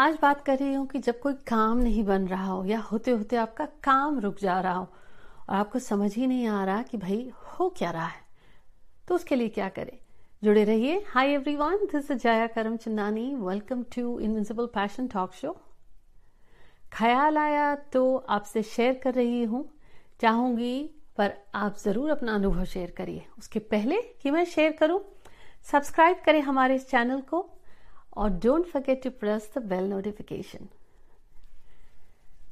आज बात कर रही हूँ कि जब कोई काम नहीं बन रहा हो या होते होते आपका काम रुक जा रहा हो और आपको समझ ही नहीं आ रहा कि भाई हो क्या रहा है तो उसके लिए क्या करें? जुड़े रहिए। Hi everyone this is Jaya Karamchandani welcome to invincible passion talk show ख्याल आया तो आपसे शेयर कर रही हूँ। चाहूँगी पर आप ज़रूर अपना अनुभव शेयर करिए। उसके पहले कि मैं शेयर करूँ सब्सक्राइब करें हमारे इस चैनल को। और don't forget to press the bell notification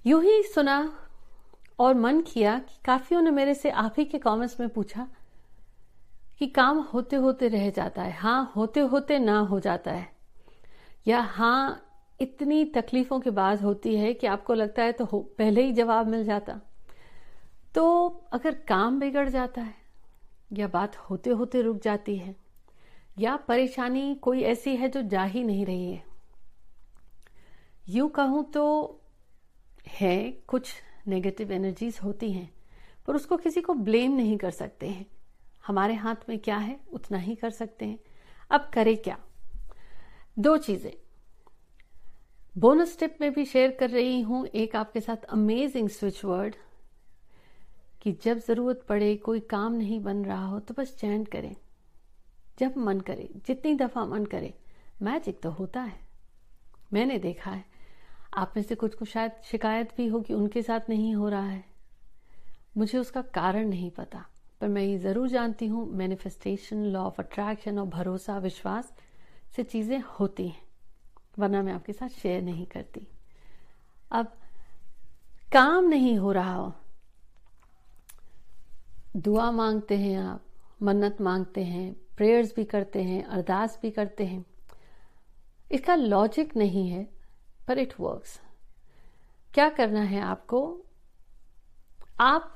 यूँ ही सुना और मन किया कि काफियों ने मेरे से आप ही के कमेंट्स में पूछा कि काम होते होते रह जाता है। हाँ होते होते ना हो जाता है। या हाँ इतनी तकलीफों के बाद होती है कि आपको लगता है तो पहले ही जवाब मिल जाता। तो अगर काम बिगड़ जाता है या बात होते होते रुक जाती है या परेशानी कोई ऐसी है जो जा ही नहीं रही है? यू कहूँ तो है, कुछ नेगेटिव एनर्जीज होती हैं, पर उसको किसी को ब्लेम नहीं कर सकते हैं। हमारे हाथ में क्या है, उतना ही कर सकते हैं। अब करें क्या? दो चीज़ें। बोनस टिप में भी शेयर कर रही हूँ एक आपके साथ अमेजिंग स्विच वर्ड कि जब ज़रूरत पड़े, कोई काम नहीं बन रहा हो तो बस चैंट करें। जब मन करे, जितनी दफ़ा मन करे मैजिक तो होता है। मैंने देखा है। आप में से कुछ को शायद शिकायत भी हो कि उनके साथ नहीं हो रहा है। मुझे उसका कारण नहीं पता, पर मैं ये ज़रूर जानती हूँ मैनिफेस्टेशन लॉ ऑफ़ अट्रैक्शन और भरोसा, विश्वास से चीज़ें होती हैं, वरना मैं आपके साथ शेयर नहीं करती। अब, काम नहीं हो रहा हो। दुआ मांगते हैं आप, मन्नत मांगते हैं प्रेयर्स भी करते हैं, अरदास भी करते हैं। इसका लॉजिक नहीं है पर इट वर्क्स क्या करना है आपको? आप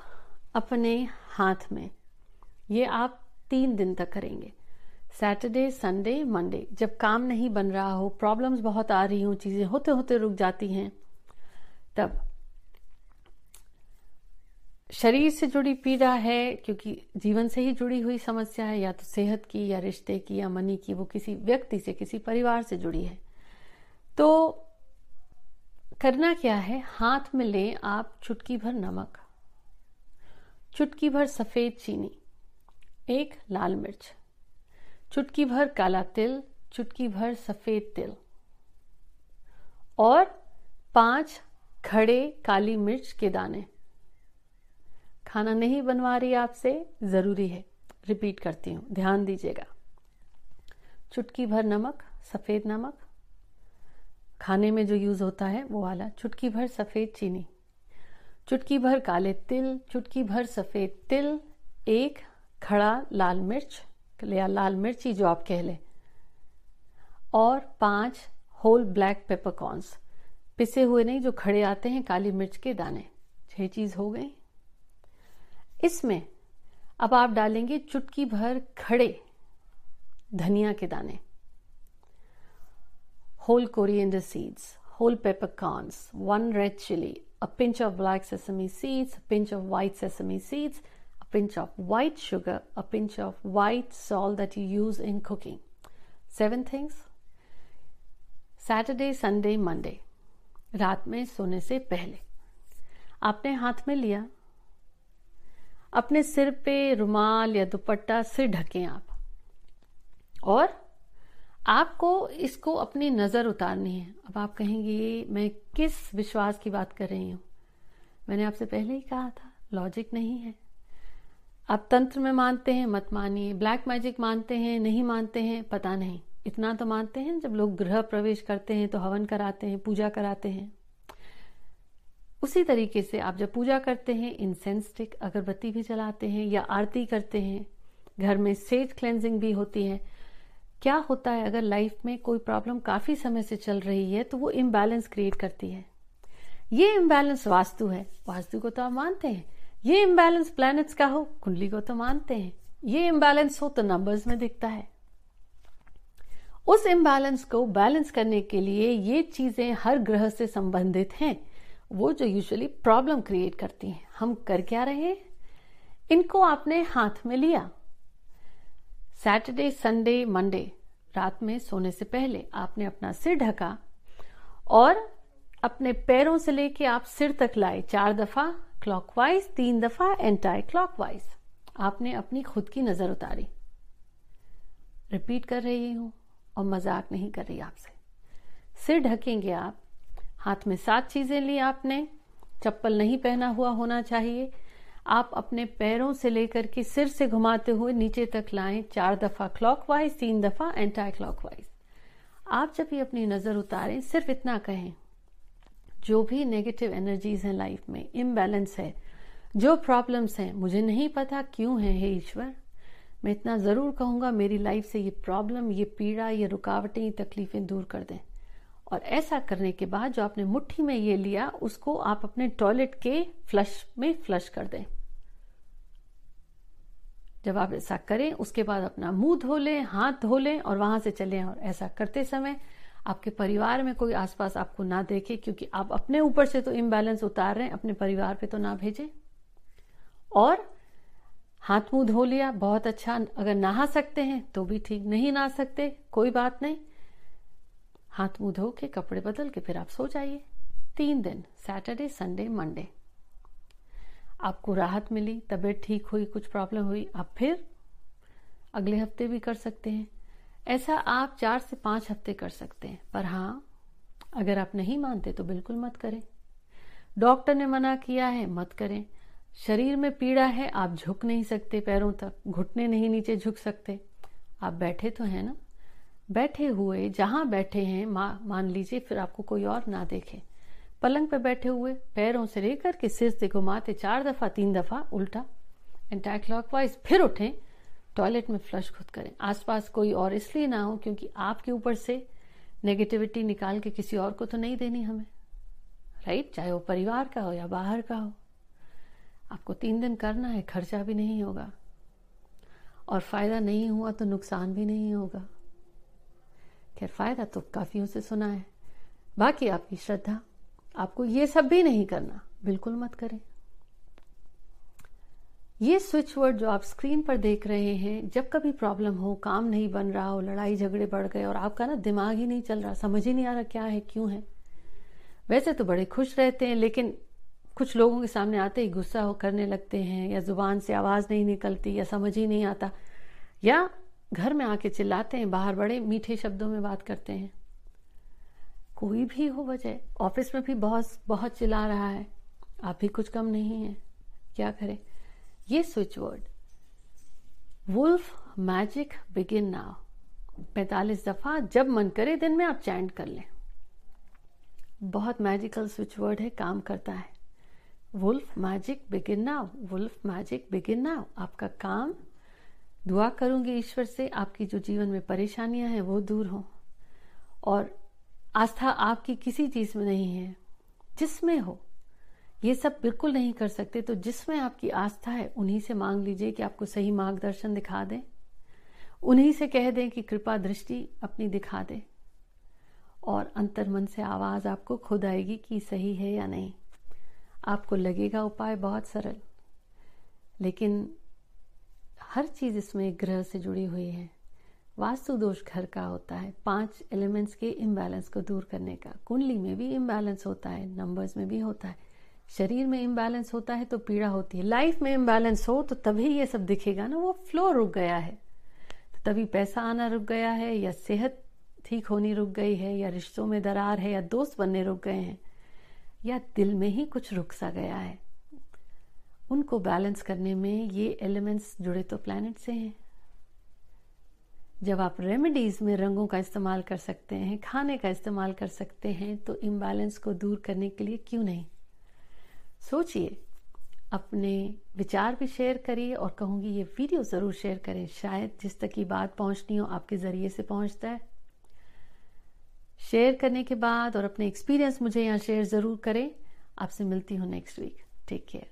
अपने हाथ में, ये आप तीन दिन तक करेंगे। सैटरडे संडे मंडे जब काम नहीं बन रहा हो प्रॉब्लम्स बहुत आ रही हो, चीज़ें होते होते रुक जाती हैं, तब शरीर से जुड़ी पीड़ा है, क्योंकि जीवन से ही जुड़ी हुई समस्या है, या तो सेहत की, या रिश्ते की, या मनी की, वो किसी व्यक्ति से, किसी परिवार से जुड़ी है। तो करना क्या है? हाथ में लें आप चुटकी भर नमक, चुटकी भर सफ़ेद चीनी, एक लाल मिर्च, चुटकी भर काला तिल, चुटकी भर सफ़ेद तिल, और पाँच खड़े काली मिर्च के दाने। खाना नहीं बनवा रही आपसे, ज़रूरी है। रिपीट करती हूँ, ध्यान दीजिएगा। चुटकी भर नमक, सफ़ेद नमक। खाने में जो यूज़ होता है, वो वाला, चुटकी भर सफ़ेद चीनी। चुटकी भर काले तिल, चुटकी भर सफ़ेद तिल, एक खड़ा लाल मिर्च, या लाल मिर्ची जो आप कह लें, और पाँच होल ब्लैक पेपरकॉर्न्स पिसे हुए नहीं, जो खड़े आते हैं, काली मिर्च के दाने। छह चीज़ हो गई। इसमें अब आप डालेंगे चुटकी भर खड़े धनिया के दाने whole coriander seeds whole peppercorns one red chilli a pinch of black sesame seeds pinch of white sesame seeds a pinch of white sugar a pinch of white salt that you use in cooking seven things Saturday Sunday Monday रात में सोने से पहले। आपने हाथ में लिया। अपने सिर पे रुमाल या दुपट्टा सिर ढकें आप। और आपको इसको अपनी नज़र उतारनी है। अब आप कहेंगे, मैं किस विश्वास की बात कर रही हूँ? मैंने आपसे पहले ही कहा था लॉजिक नहीं है। आप तंत्र में मानते हैं, मत मानिए। ब्लैक मैजिक मानते हैं, नहीं मानते हैं, पता नहीं। इतना तो मानते हैं, जब लोग गृह प्रवेश करते हैं तो हवन कराते हैं, पूजा कराते हैं। उसी तरीके से आप जब पूजा करते हैं इंसेंस स्टिक अगरबत्ती भी जलाते हैं या आरती करते हैं, घर में सेज क्लेंजिंग भी होती है, क्या होता है अगर लाइफ में कोई प्रॉब्लम काफ़ी समय से चल रही है तो वो इम्बैलेंस क्रिएट करती है। ये इम्बैलेंस वास्तु है। वास्तु को तो आप मानते हैं। ये इम्बैलेंस प्लैनेट्स का हो, कुंडली को तो मानते हैं। ये इम्बैलेंस हो तो नंबर्स में दिखता है। उस इम्बैलेंस को बैलेंस करने के लिए ये चीज़ें हर ग्रह से संबंधित हैं। वो जो यूजुअली प्रॉब्लम क्रिएट करती हैं। हम कर क्या रहे इनको आपने हाथ में लिया। सैटरडे संडे मंडे रात में सोने से पहले आपने अपना सिर ढका और अपने पैरों से लेके आप सिर तक लाए चार दफ़ा क्लॉकवाइज तीन दफ़ा एंटाई क्लॉकवाइज आपने अपनी खुद की नज़र उतारी। रिपीट कर रही हूँ और मज़ाक नहीं कर रही आपसे। सिर ढकेंगे आप हाथ में सात चीज़ें ली आपने। चप्पल नहीं पहना हुआ होना चाहिए। आप अपने पैरों से लेकर के सिर से घुमाते हुए नीचे तक लाएँ। चार दफ़ा क्लॉकवाइज तीन दफ़ा एंटी क्लॉकवाइज आप जब भी अपनी नज़र उतारें, सिर्फ़ इतना कहें, जो भी नेगेटिव एनर्जीज हैं लाइफ में इम्बैलेंस है, जो प्रॉब्लम्स हैं, मुझे नहीं पता क्यों है हे ईश्वर। मैं इतना ज़रूर कहूँगा, मेरी लाइफ से ये प्रॉब्लम ये पीड़ा, ये रुकावटें, ये तकलीफें दूर कर दें। और ऐसा करने के बाद जो आपने मुट्ठी में ये लिया, उसको आप अपने टॉयलेट के फ्लश में फ्लश कर दें। जब आप ऐसा करें, उसके बाद अपना मुँह धो लें, हाथ धो लें और वहाँ से चलें और ऐसा करते समय आपके परिवार में कोई आसपास आपको ना देखे, क्योंकि आप अपने ऊपर से तो इम्बैलेंस उतार रहे हैं, अपने परिवार पे तो ना भेजें। और हाथ मुँह धो लिया, बहुत अच्छा अगर नहा सकते हैं तो भी ठीक, नहीं नहा सकते, कोई बात नहीं। हाथ मुँह धो के कपड़े बदल के फिर आप सो जाइए। तीन दिन सैटरडे संडे मंडे आपको राहत मिली, तबीयत ठीक हुई, कुछ प्रॉब्लम हुई, आप फिर अगले हफ़्ते भी कर सकते हैं। ऐसा आप चार से पाँच हफ़्ते कर सकते हैं। पर हाँ अगर आप नहीं मानते तो बिल्कुल मत करें। डॉक्टर ने मना किया है, मत करें। शरीर में पीड़ा है, आप झुक नहीं सकते पैरों तक, घुटने नहीं नीचे झुक सकते। आप बैठे तो हैं ना। बैठे हुए जहाँ बैठे हैं मा, मान लीजिए फिर आपको कोई और ना देखे। पलंग पे बैठे हुए पैरों से लेकर के सिर से घुमाते चार दफ़ा तीन दफ़ा उल्टा एंटायर क्लॉकवाइज फिर उठें टॉयलेट में फ्लश खुद करें। आसपास कोई और इसलिए ना हो क्योंकि आपके ऊपर से नेगेटिविटी निकाल के किसी और को तो नहीं देनी हमें। राइट चाहे वो परिवार का हो या बाहर का हो। आपको तीन दिन करना है खर्चा भी नहीं होगा। और फ़ायदा नहीं हुआ तो नुकसान भी नहीं होगा। खैर, फ़ायदा तो काफियों से सुना है। बाकी आपकी श्रद्धा, आपको ये सब भी नहीं करना। बिल्कुल मत करें। ये स्विच वर्ड जो आप स्क्रीन पर देख रहे हैं, जब कभी प्रॉब्लम हो, काम नहीं बन रहा हो, लड़ाई झगड़े बढ़ गए और आपका ना दिमाग ही नहीं चल रहा, समझ ही नहीं आ रहा क्या है, क्यों है। वैसे तो बड़े खुश रहते हैं, लेकिन कुछ लोगों के सामने आते ही गुस्सा हो, करने लगते हैं, या ज़ुबान से आवाज़ नहीं निकलती, या समझ ही नहीं आता। या घर में आके चिल्लाते हैं, बाहर बड़े मीठे शब्दों में बात करते हैं। कोई भी हो वजह ऑफ़िस में भी बहुत बहुत चिल्ला रहा है। आप भी कुछ कम नहीं है। क्या करें? ये switch word wolf magic begin now पैतालीस दफ़ा जब मन करे दिन में आप चैंट कर लें। बहुत मैजिकल स्विच वर्ड है, काम करता है। Wolf magic begin now wolf magic begin now आपका काम दुआ करूँगी ईश्वर से, आपकी जो जीवन में परेशानियाँ हैं, वो दूर हो। और आस्था आपकी किसी चीज़ में नहीं है जिसमें हो। ये सब बिल्कुल नहीं कर सकते तो जिसमें आपकी आस्था है, उन्हीं से मांग लीजिए कि आपको सही मार्गदर्शन दिखा दें। उन्हीं से कह दें कि कृपा दृष्टि अपनी दिखा दे। और अंतर मन से आवाज़ आपको खुद आएगी कि सही है या नहीं। आपको लगेगा उपाय बहुत सरल, लेकिन हर चीज़ इसमें ग्रह से जुड़ी हुई है। वास्तु दोष घर का होता है। पाँच एलिमेंट्स के इम्बैलेंस को दूर करने का। कुंडली में भी इम्बैलेंस होता है नंबर्स में भी होता है। शरीर में इम्बैलेंस होता है तो पीड़ा होती है। लाइफ में इम्बैलेंस हो तो तभी ये सब दिखेगा ना, वो फ्लो रुक गया है। तो तभी पैसा आना रुक गया है, या सेहत ठीक होनी रुक गई है, या रिश्तों में दरार है, या दोस्त बनने रुक गए हैं, या दिल में ही कुछ रुक सा गया है। उनको बैलेंस करने में ये एलिमेंट्स जुड़े तो प्लैनेट से हैं। जब आप रेमेडीज में रंगों का इस्तेमाल कर सकते हैं, खाने का इस्तेमाल कर सकते हैं तो इम्बैलेंस को दूर करने के लिए क्यों नहीं? सोचिए, अपने विचार भी शेयर करिए और कहूँगी ये वीडियो ज़रूर शेयर करें। शायद जिस तक की बात पहुंचनी हो, आपके ज़रिए से पहुँचता है। शेयर करने के बाद और अपने एक्सपीरियंस मुझे यहाँ शेयर ज़रूर करें। आपसे मिलती हूँ नेक्स्ट वीक टेक केयर